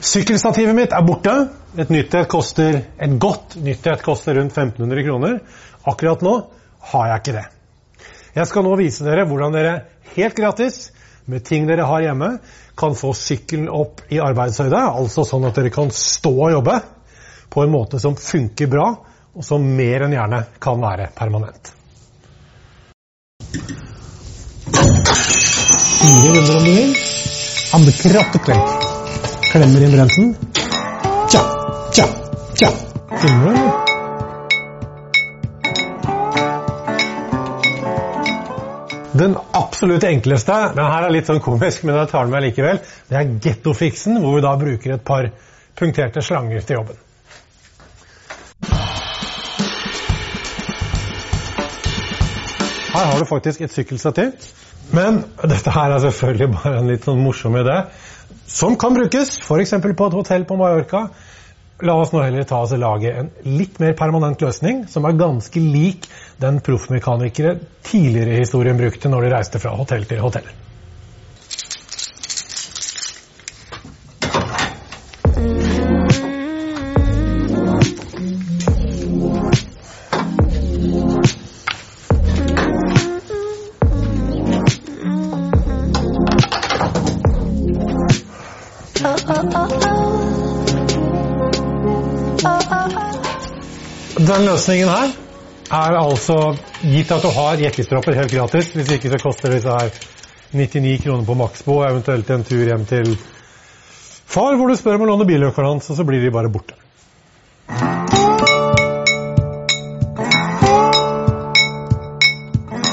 Sykkelstativet mitt er borte. Et nytt et koster et godt nytt et koster rundt 1500 kroner. Akkurat nå har jeg ikke det. Jeg skal nå vise dere hvordan dere helt gratis, med ting dere har hjemme, kan få sykkelen opp i arbeidshøyde, altså sånn at dere kan stå og jobbe på en måte som funker bra, og som mer enn gjerne kan være permanent. Fire runder om du vil. Andekrat og klenk. Klemmer inn bremsen. Tja, tja, tja. Filmer du, eller? Den absolutt enkleste, den her er litt sånn komisk, men jeg tar den med likevel, det er gettofiksen, hvor vi da bruker et par punkterte slanger til jobben. Her har du faktisk et sykkelstativ, men dette her er selvfølgelig bare en litt sånn morsom idé, som kan brukes f.eks. på et hotell på Mallorca. La oss nå heller ta oss og lage en litt mer permanent løsning, som er ganske lik den proffmekanikere tidligere i historien brukte når de reiste fra hotell til hotell. Den løsningen her er altså gitt at du har jekkestropper helt gratis. Hvis ikke så koster disse her 99 kroner på Maxbo, eventuelt en tur hjem til far hvor du spør om å låne bilnøklene hans, og så blir de bare borte.